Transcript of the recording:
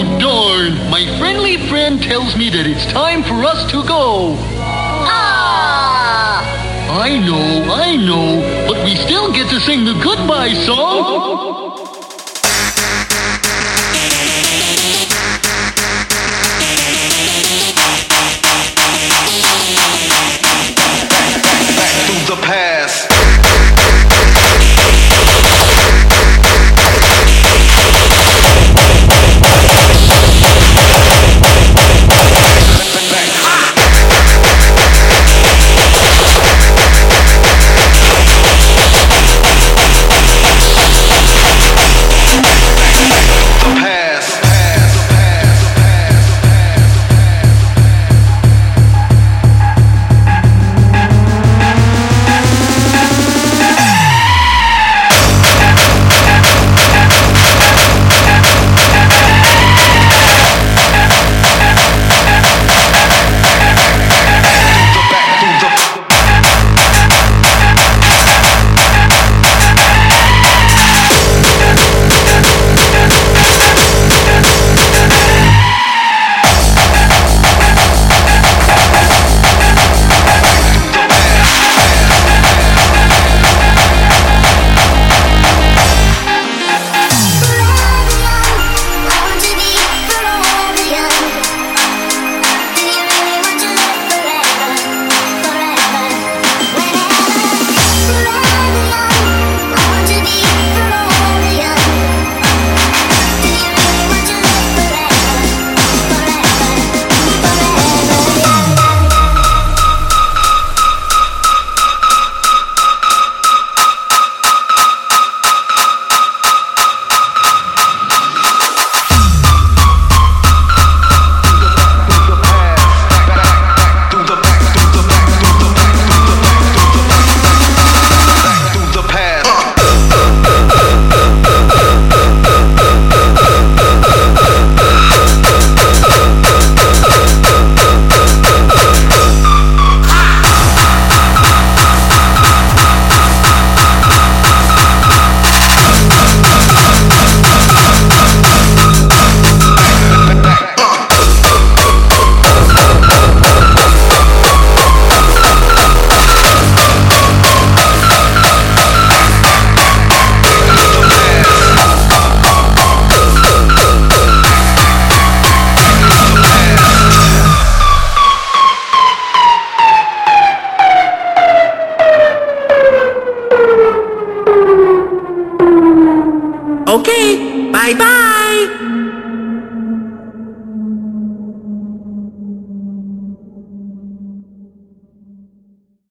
Oh, darn. My friendly friend tells me that it's time for us to go. Ah! I know, I know, but we still get to sing the goodbye song. Okay, bye bye.